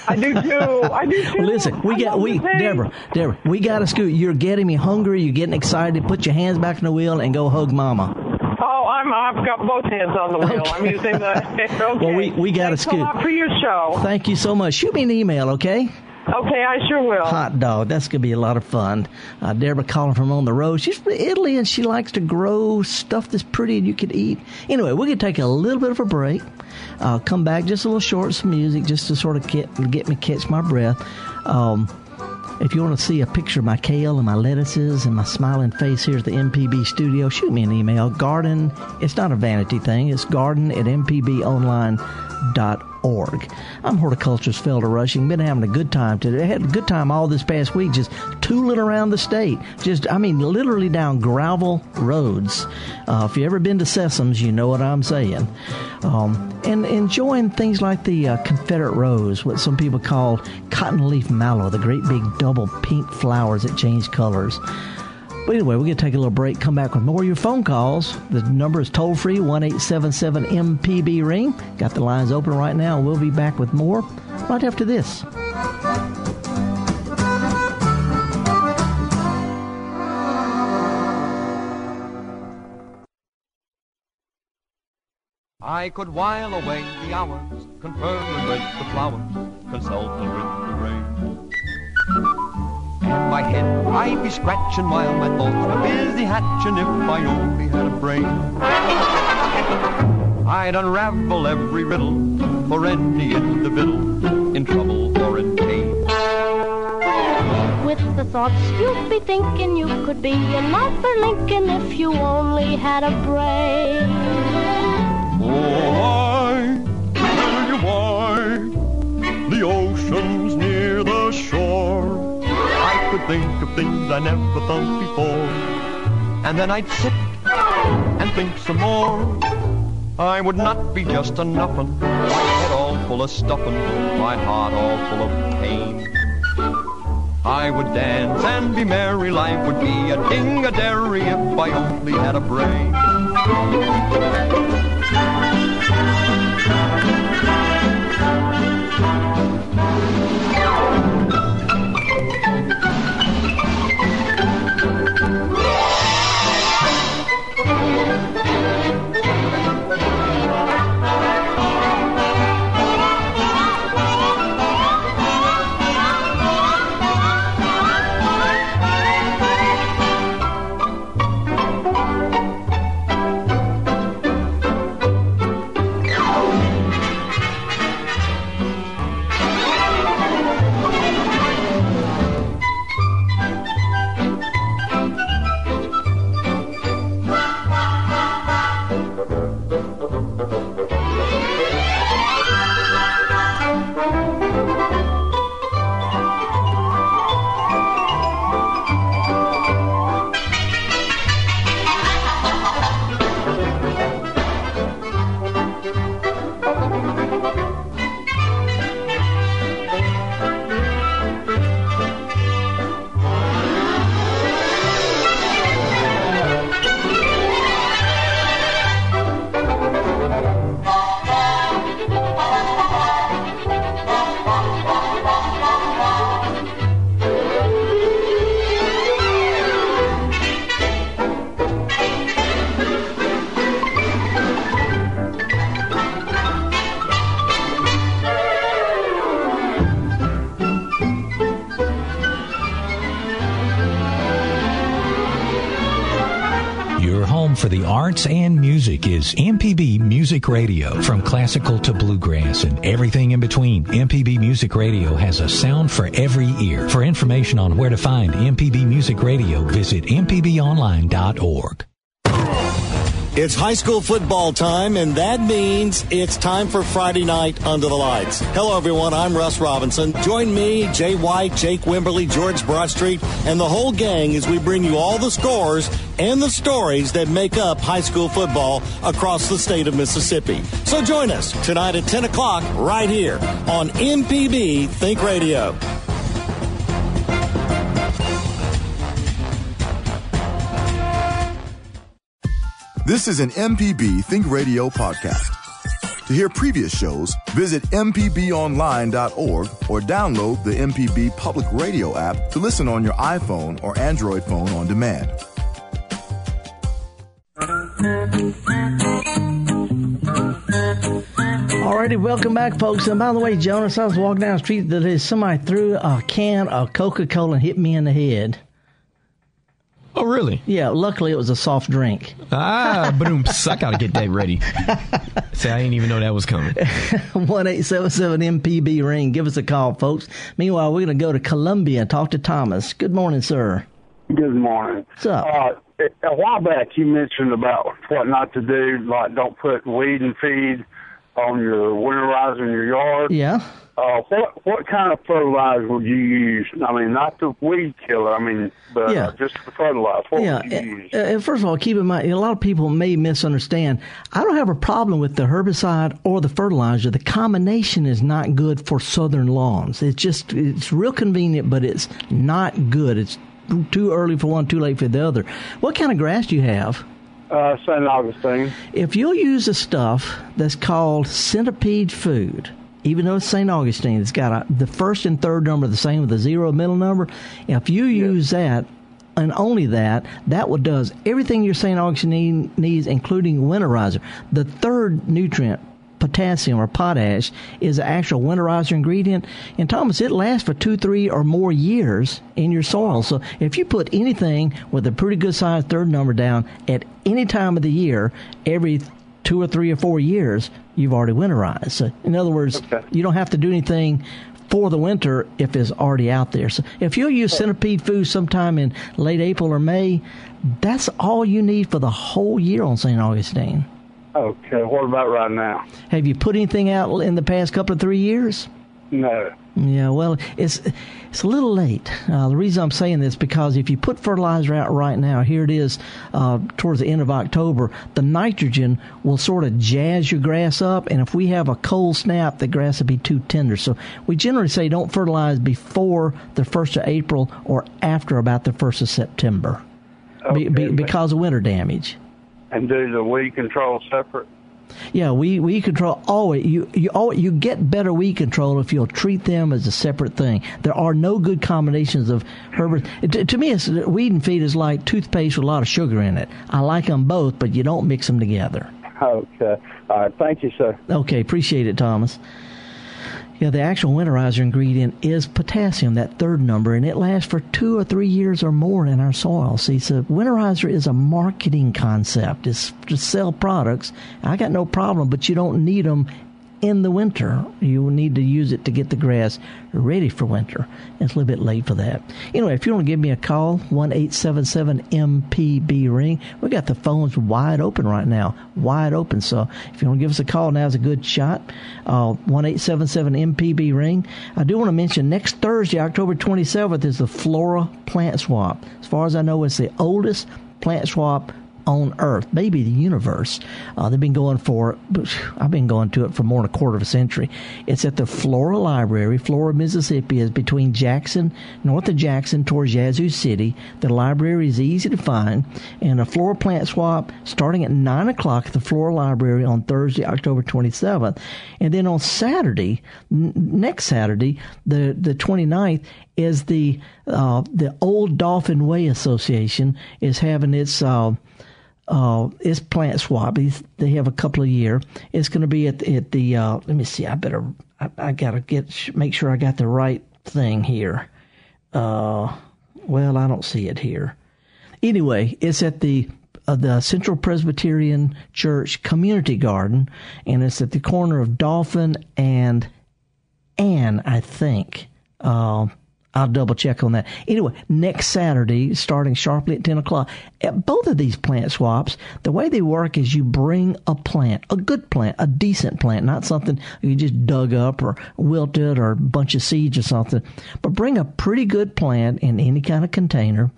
I do too. I do too. Listen, we I got we. Deborah, Deborah, we got to scoot. You're getting me hungry. You're getting excited. Put your hands back on the wheel and go hug mama. Oh, I'm I've got both hands on the wheel. I'm using the. Okay. Well, we we got to scoot. for your show. Thank you so much. Shoot me an email, okay? Okay, I sure will. Hot dog. That's gonna be a lot of fun. Uh, Deborah calling from on the road. She's from Italy and she likes to grow stuff that's pretty and you could eat. Anyway, we're gonna take a little bit of a break. Uh, come back just a little short, some music just to sort of get get me catch my breath. Um, if you want to see a picture of my kale and my lettuces and my smiling face here at the MPB studio, shoot me an email. Garden, it's not a vanity thing. It's garden at mpbonline.org. I'm horticulturist Felder Rushing. Been having a good time today. I had a good time all this past week just tooling around the state. Just, I mean, literally down gravel roads. Uh, if you ever been to Sessums, you know what I'm saying. Um, and enjoying things like the uh, Confederate rose, what some people call cotton leaf mallow, the great big double pink flowers that change colors. But anyway, we're going to take a little break, come back with more of your phone calls. The number is toll free, 1 877 MPB Ring. Got the lines open right now. We'll be back with more right after this. I could while away the hours, conferring with the flowers, consulting with the rain. My head I'd be scratching while my thoughts were busy hatching if I only had a brain. I'd unravel every riddle for any individual in trouble or in pain. With the thoughts you'd be thinking you could be another Lincoln if you only had a brain. Oh, I tell you why the ocean's near the shore. I could think of things I never thought before, and then I'd sit and think some more. I would not be just a nuffin, my head all full of stuffin', my heart all full of pain. I would dance and be merry, life would be a ding-a-dairy if I only had a brain. Music Radio. From classical to bluegrass and everything in between, MPB Music Radio has a sound for every ear. For information on where to find MPB Music Radio, visit mpbonline.org. It's high school football time, and that means it's time for Friday night under the lights. Hello, everyone. I'm Russ Robinson. Join me, Jay White, Jake Wimberly, George Broadstreet, and the whole gang as we bring you all the scores and the stories that make up high school football across the state of Mississippi. So join us tonight at 10 o'clock right here on MPB Think Radio. This is an MPB Think Radio podcast. To hear previous shows, visit MPBOnline.org or download the MPB Public Radio app to listen on your iPhone or Android phone on demand. Alrighty, welcome back, folks. And by the way, Jonas, I was walking down the street today. Somebody threw a can of Coca Cola and hit me in the head. Oh, really? Yeah, luckily it was a soft drink. Ah, boom! I gotta get that ready. Say, I didn't even know that was coming. One eight seven seven MPB ring. Give us a call, folks. Meanwhile, we're going to go to Columbia and talk to Thomas. Good morning, sir. Good morning. What's up? Uh, a while back, you mentioned about what not to do, like don't put weed and feed on your winterizer in your yard. Yeah. Uh, what what kind of fertilizer would you use? I mean, not the weed killer. I mean, but Yeah. uh, just the fertilizer. What yeah. would you use? uh, uh, first of all, keep in mind, a lot of people may misunderstand. I don't have a problem with the herbicide or the fertilizer. The combination is not good for southern lawns. It's just, it's real convenient, but it's not good. It's too early for one, too late for the other. What kind of grass do you have? Uh, St. Augustine. If you'll use a stuff that's called centipede food, even though it's St. Augustine, it's got a, the first and third number the same with a zero middle number. If you use that and only that, that what does everything your St. Augustine needs, including winterizer. The third nutrient, potassium or potash, is an actual winterizer ingredient. And Thomas, it lasts for two, three, or more years in your soil. So if you put anything with a pretty good sized third number down at any time of the year, every two or three or four years, you've already winterized. So in other words, you don't have to do anything for the winter if it's already out there. So if you'll use centipede food sometime in late April or May, that's all you need for the whole year on St. Augustine. Okay, what about right now? Have you put anything out in the past couple of three years? No. Yeah, well, it's it's a little late. Uh, the reason I'm saying this because if you put fertilizer out right now, here it is, uh, towards the end of October, the nitrogen will sort of jazz your grass up, and if we have a cold snap, the grass will be too tender. So we generally say don't fertilize before the first of April or after about the first of September, Okay, be, be, because of winter damage. And do the weed control separate? Yeah, we weed control always you you always, you get better weed control if you'll treat them as a separate thing. There are no good combinations of herbicides. To, to me, it's, weed and feed is like toothpaste with a lot of sugar in it. I like them both, but you don't mix them together. Okay. All right. Thank you, sir. Okay, appreciate it, Thomas. Yeah, the actual winterizer ingredient is potassium, that third number, and it lasts for two or three years or more in our soil. See, so winterizer is a marketing concept. It's to sell products. I got no problem, but you don't need them in the winter. You need to use it to get the grass ready for winter. It's a little bit late for that. Anyway, if you want to give me a call, one eight seven seven MPB ring. We got the phones wide open right now, wide open. So if you want to give us a call, now's a good shot. Uh, One eight seven seven MPB ring. I do want to mention next Thursday, October twenty seventh, is the Flora Plant Swap. As far as I know, it's the oldest plant swap on Earth, maybe the universe. Uh, they've been going for, I've been going to it for more than a quarter of a century. It's at the Flora Library. Flora, Mississippi is between Jackson, north of Jackson, towards Yazoo City. The library is easy to find, and a Flora plant swap starting at 9 o'clock at the Flora Library on Thursday, October 27th. And then on Saturday, n- next Saturday, the, the 29th, is the uh, the Old Dauphin Way Association is having its uh, uh, its plant swap. They have a couple a year. It's going to be at at the. Uh, let me see. I better. I, I gotta get make sure I got the right thing here. Uh, well, I don't see it here. Anyway, it's at the uh, the Central Presbyterian Church Community Garden, and it's at the corner of Dauphin and Ann, I think. Uh, I'll double check on that. Anyway, next Saturday, starting sharply at 10 o'clock, at both of these plant swaps, the way they work is you bring a plant, a good plant, a decent plant, not something you just dug up or wilted or a bunch of seeds or something, but bring a pretty good plant in any kind of container.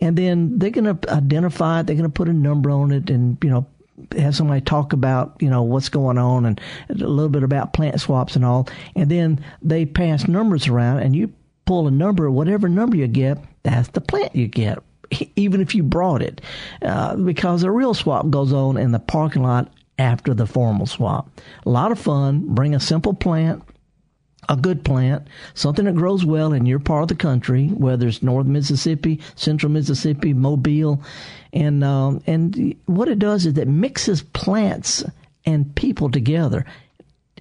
And then they're going to identify it, they're going to put a number on it and, you know, have somebody talk about you know what's going on and a little bit about plant swaps and all, and then they pass numbers around, and you pull a number, whatever number you get, that's the plant you get, even if you brought it, uh, because the real swap goes on in the parking lot after the formal swap. A lot of fun. Bring a simple plant a good plant, something that grows well in your part of the country, whether it's North Mississippi, Central Mississippi, Mobile, and um, and what it does is it mixes plants and people together.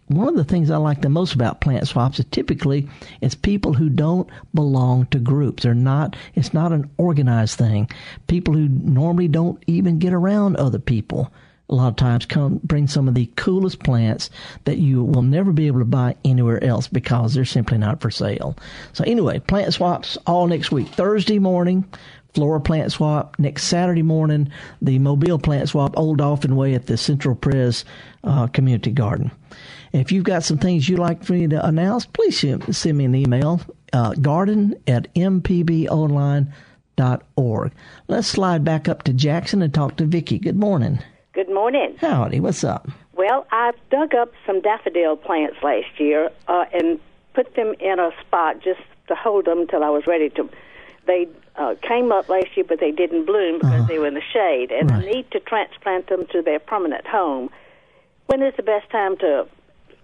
One of the things I like the most about plant swaps is typically it's people who don't belong to groups. They're not. It's not an organized thing. People who normally don't even get around other people a lot of times come bring some of the coolest plants that you will never be able to buy anywhere else because they're simply not for sale. So anyway, plant swaps all next week. Thursday morning, Flora plant swap. Next Saturday morning, the Mobile plant swap, Old Dauphin Way at the Central Pres uh, Community Garden. If you've got some things you'd like for me to announce, please send send me an email, uh, garden at mpbonline.org. Let's slide back up to Jackson and talk to Vicki. Good morning. Good morning. Howdy, what's up? Well, I dug up some daffodil plants last year uh, and put them in a spot just to hold them till I was ready to. They uh, came up last year, but they didn't bloom because they were in the shade, and I need to transplant them to their permanent home. When is the best time to?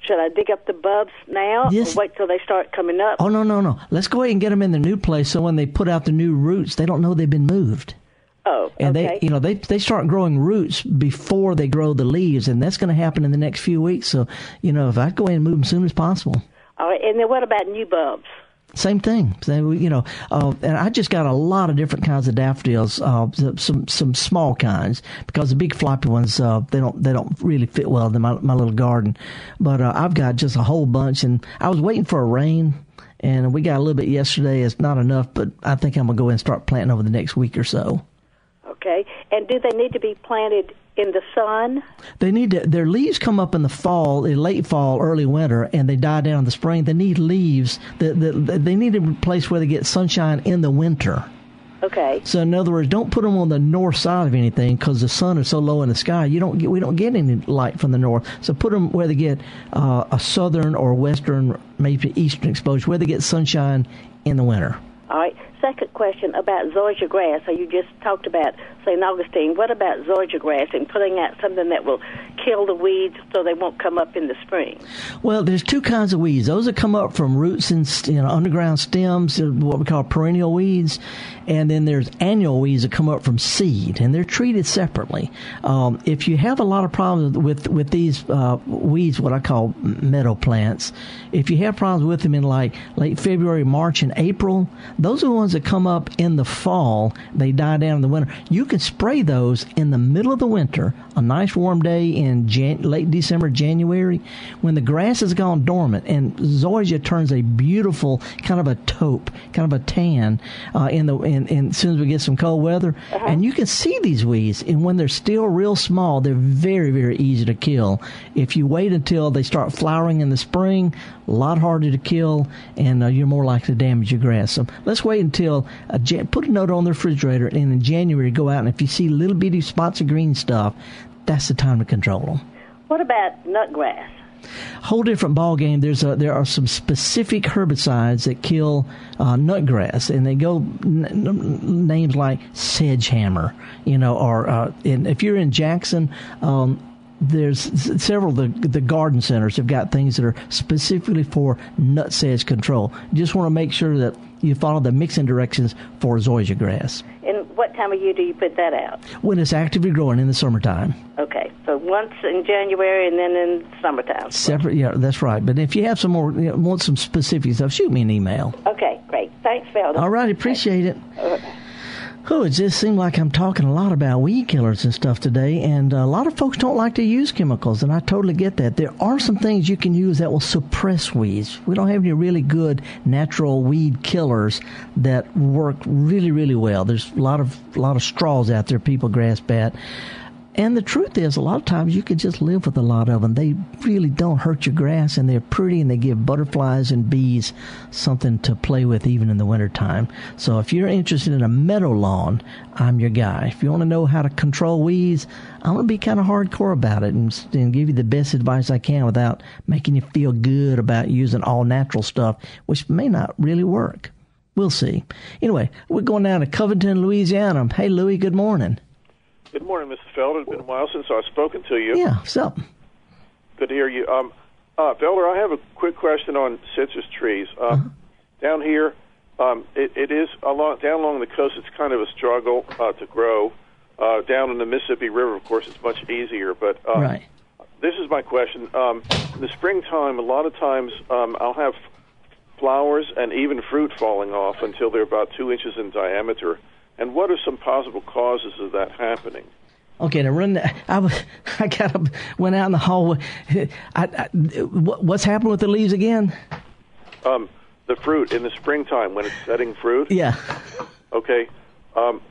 Should I dig up the bulbs now, Yes. or wait till they start coming up? Oh no no no! Let's go ahead and get them in the new place so when they put out the new roots, they don't know they've been moved. Oh, And okay. they, you know, they they start growing roots before they grow the leaves, and that's going to happen in the next few weeks. So, you know, if I go ahead and move them as soon as possible. All right, and then what about new bulbs? Same thing. You know, uh, and I just got a lot of different kinds of daffodils, uh, some some small kinds because the big floppy ones uh, they don't they don't really fit well in my my little garden. But uh, I've got just a whole bunch, and I was waiting for a rain. and we got a little bit yesterday. It's not enough, but I think I'm gonna go and start planting over the next week or so. Okay. And do they need to be planted in the sun? They need to. Their leaves come up in the fall, in late fall, early winter, and they die down in the spring. They need leaves. That the, they need a place where they get sunshine in the winter. Okay. So in other words, don't put them on the north side of anything because the sun is so low in the sky. You don't get we don't get any light from the north. So put them where they get uh, a southern or western, maybe eastern exposure, where they get sunshine in the winter. All right. Second question about zoysia grass. So you just talked about St. Augustine. What about zoysia grass and putting out something that will kill the weeds so they won't come up in the spring? Well, there's two kinds of weeds. Those that come up from roots and you know, underground stems, what we call perennial weeds, and then there's annual weeds that come up from seed, and they're treated separately. Um, if you have a lot of problems with with these uh, weeds, what I call meadow plants, if you have problems with them in like late February, March, and April, those are the ones that come up in the fall. They die down in the winter. You can spray those in the middle of the winter, a nice warm day in Jan- late December, January, when the grass has gone dormant and zoysia turns a beautiful kind of a taupe, kind of a tan uh, in the in, in, as soon as we get some cold weather. And you can see these weeds, and when they're still real small, they're very very easy to kill. If you wait until they start flowering in the spring, a lot harder to kill, and uh, you're more likely to damage your grass. So let's wait until uh, Jan- put a note on the refrigerator, and in January go out, and if you see little bitty spots of green stuff, that's the time to control them. What about nutgrass? Whole different ball game. There's a, there are some specific herbicides that kill uh, nutgrass, and they go n- n- names like sedgehammer, you know, or uh, and if you're in Jackson. Um, there's several the the garden centers have got things that are specifically for nut sedge control. Just want to make sure that you follow the mixing directions for zoysia grass And what time of year do you put that out? when it's actively growing in the summertime. Okay, so once in January and then in summertime. Separate, yeah, that's right. But if you have some more, you know, want some specific stuff, shoot me an email. Okay, great. Thanks, Felder. All right, appreciate it. Oh, it just seemed like I'm talking a lot about weed killers and stuff today, and a lot of folks don't like to use chemicals, and I totally get that. There are some things you can use that will suppress weeds. We don't have any really good natural weed killers that work really, really well. There's a lot of a lot of straws out there people grasp at. And the truth is, a lot of times you can just live with a lot of them. They really don't hurt your grass, and they're pretty, and they give butterflies and bees something to play with even in the wintertime. So if you're interested in a meadow lawn, I'm your guy. If you want to know how to control weeds, I'm going to be kind of hardcore about it and, and give you the best advice I can without making you feel good about using all natural stuff, which may not really work. We'll see. Anyway, we're going down to Covington, Louisiana. Hey, Louis, good morning. Good morning, Mr. Felder. It's been a while since I've spoken to you. Yeah, up? Good to hear you. Um, uh, Felder, I have a quick question on citrus trees. Um, Down here, um, it, it is along down along the coast. It's kind of a struggle uh, to grow. Uh, down in the Mississippi River, of course, it's much easier. But uh, Right. this is my question. Um, in the springtime, a lot of times um, I'll have flowers and even fruit falling off until they're about two inches in diameter. And what are some possible causes of that happening? Okay, to run. the- I was, I got up, went out in the hallway. I, I, what's happened with the leaves again? Um, the fruit in the springtime when it's setting fruit. Yeah. Okay. Um,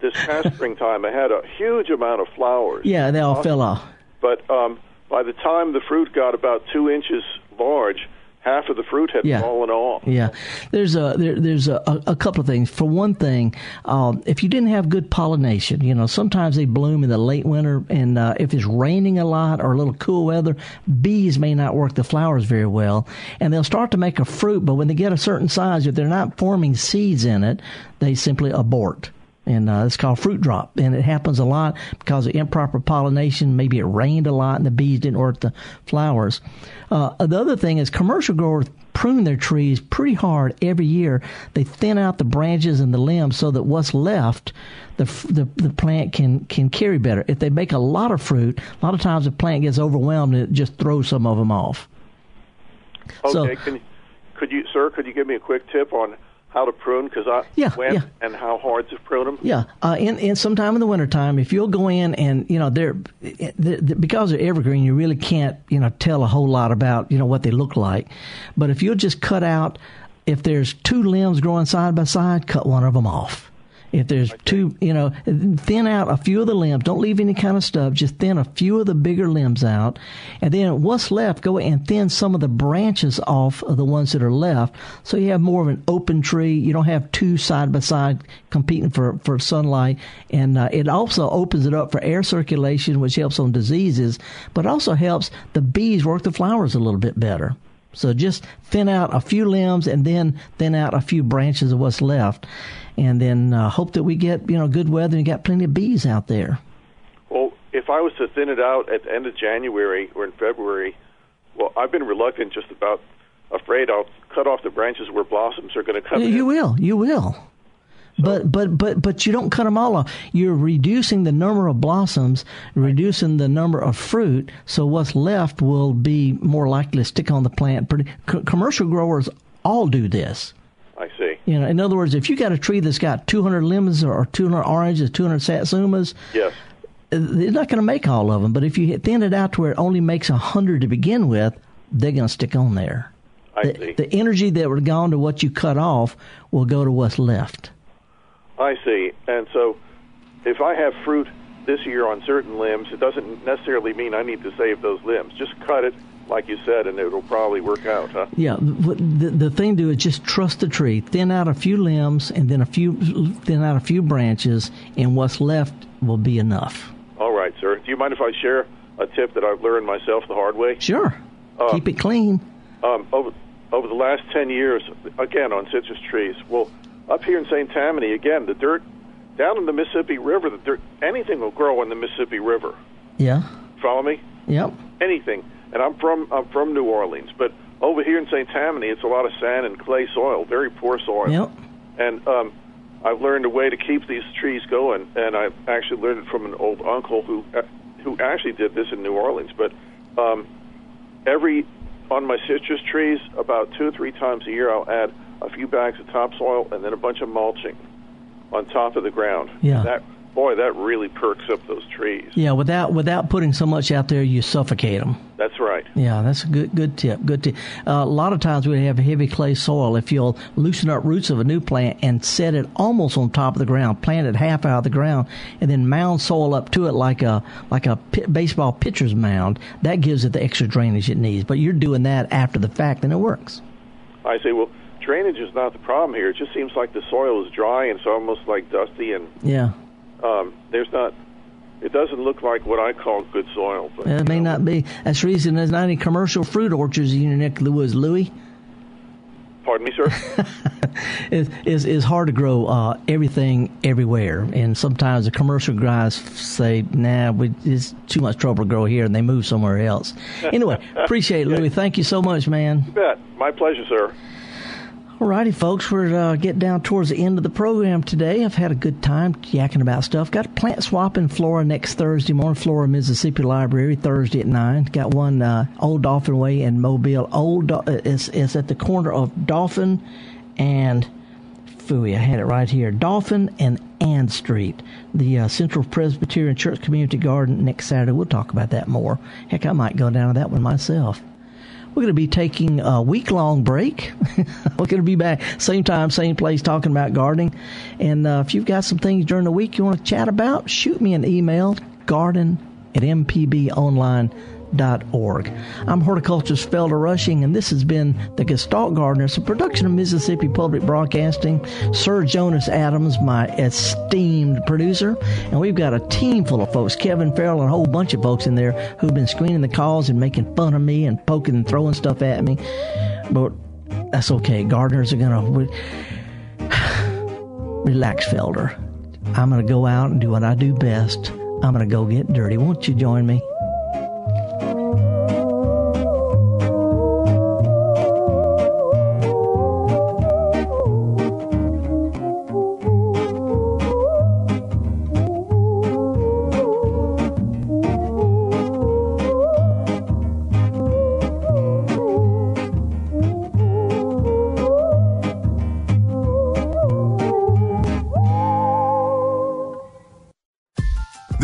this past springtime, I had a huge amount of flowers. Yeah, they all fell off. But um, by the time the fruit got about two inches large, half of the fruit had Yeah. fallen off. Yeah, there's a there, there's a, a, couple of things. For one thing, um, if you didn't have good pollination, you know sometimes they bloom in the late winter, and uh, if it's raining a lot or a little cool weather, bees may not work the flowers very well, and they'll start to make a fruit. But when they get a certain size, if they're not forming seeds in it, they simply abort. And uh, it's called fruit drop, and it happens a lot because of improper pollination. Maybe it rained a lot, and the bees didn't work the flowers. Uh, the other thing is commercial growers prune their trees pretty hard every year. They thin out the branches and the limbs so that what's left, the the, the plant can can carry better. If they make a lot of fruit, a lot of times the plant gets overwhelmed and it just throws some of them off. So- Okay. can, could you, sir? Could you give me a quick tip on how to prune? Because I Yeah, went yeah. and how hard to prune them. Yeah, uh, in in sometime in the wintertime, if you'll go in and you know they're, they because they're evergreen, you really can't you know tell a whole lot about you know what they look like. But if you'll just cut out if there's two limbs growing side by side, cut one of them off. If there's two, you know, thin out a few of the limbs. Don't leave any kind of stub. Just thin a few of the bigger limbs out. And then what's left, go and thin some of the branches off of the ones that are left. So you have more of an open tree. You don't have two side by side competing for, for sunlight. And uh, it also opens it up for air circulation, which helps on diseases, but also helps the bees work the flowers a little bit better. So just thin out a few limbs and then thin out a few branches of what's left, and then uh, hope that we get you know good weather and got plenty of bees out there. Well, if I was to thin it out at the end of January or in February, well, I've been reluctant, just about afraid I'll cut off the branches where blossoms are going to come. You, you will, you will. But but but but you don't cut them all off. You're reducing the number of blossoms, reducing the number of fruit. So what's left will be more likely to stick on the plant. Commercial growers all do this. I see. You know, in other words, if you got a tree that's got 200 lemons or 200 oranges, 200 satsumas, yes, they're not going to make all of them. But if you thin it out to where it only makes 100 to begin with, they're going to stick on there. I the, see. the energy that would have gone to what you cut off will go to what's left. I see. And so, if I have fruit this year on certain limbs, it doesn't necessarily mean I need to save those limbs. Just cut it, like you said, and it'll probably work out, huh? Yeah. The, the thing to do is just trust the tree. Thin out a few limbs, and then a few thin out a few branches, and what's left will be enough. All right, sir. Do you mind if I share a tip that I've learned myself the hard way? Sure. Uh, Keep it clean. Um, over over the last ten years, again on citrus trees. Well, up here in St. Tammany, again, the dirt down in the Mississippi River, the dirt, anything will grow in the Mississippi River. Yeah. Follow me? Yep. Anything. And I'm from I'm from New Orleans, but over here in St. Tammany, it's a lot of sand and clay soil, very poor soil. Yep. And um, I've learned a way to keep these trees going, and I actually learned it from an old uncle who uh, who actually did this in New Orleans. But um, every on my citrus trees, about two or three times a year, I'll add a few bags of topsoil and then a bunch of mulching on top of the ground. Yeah. That boy, that really perks up those trees. Yeah, without without putting so much out there, you suffocate them. That's right. Yeah, that's a good good tip. Good tip. Uh, a lot of times we have heavy clay soil. If you'll loosen up roots of a new plant and set it almost on top of the ground, plant it half out of the ground, and then mound soil up to it like a like a baseball pitcher's mound, that gives it the extra drainage it needs. But you're doing that after the fact, and it works. I say, well, drainage is not the problem here. It just seems like the soil is dry and it's almost like dusty, and yeah, um, there's not. It doesn't look like what I call good soil. But it may not be. That's the reason there's not any commercial fruit orchards in your neck of the woods, Louis. Pardon me, sir. it is is hard to grow uh, everything everywhere, and sometimes the commercial guys say, "Nah, we, it's too much trouble to grow here," and they move somewhere else. Anyway, appreciate it, Louis. Thank you so much, man. You bet. My pleasure, sir. Alrighty, folks, we're uh, getting down towards the end of the program today. I've had a good time yakking about stuff. Got a plant swap in Flora next Thursday morning, Flora, Mississippi Library, Thursday at 9. Got one uh, Old Dauphin Way in Mobile. Old uh, it's, it's at the corner of Dauphin and Fooey. I had it right here. Dauphin and Ann Street, the uh, Central Presbyterian Church Community Garden next Saturday. We'll talk about that more. Heck, I might go down to that one myself. We're going to be taking a week long break. We're going to be back same time, same place, talking about gardening. And uh, if you've got some things during the week you want to chat about, shoot me an email, garden at mpbonline.com horticulturist.org. I'm horticulturist Felder Rushing, and this has been The Gestalt Gardener. It's a production of Mississippi Public Broadcasting. Sir Jonas Adams, my esteemed producer, and we've got a team full of folks, Kevin Farrell and a whole bunch of folks in there who've been screening the calls and making fun of me and poking and throwing stuff at me. But that's okay. Gardeners are going to relax, Felder. I'm going to go out and do what I do best. I'm going to go get dirty. Won't you join me?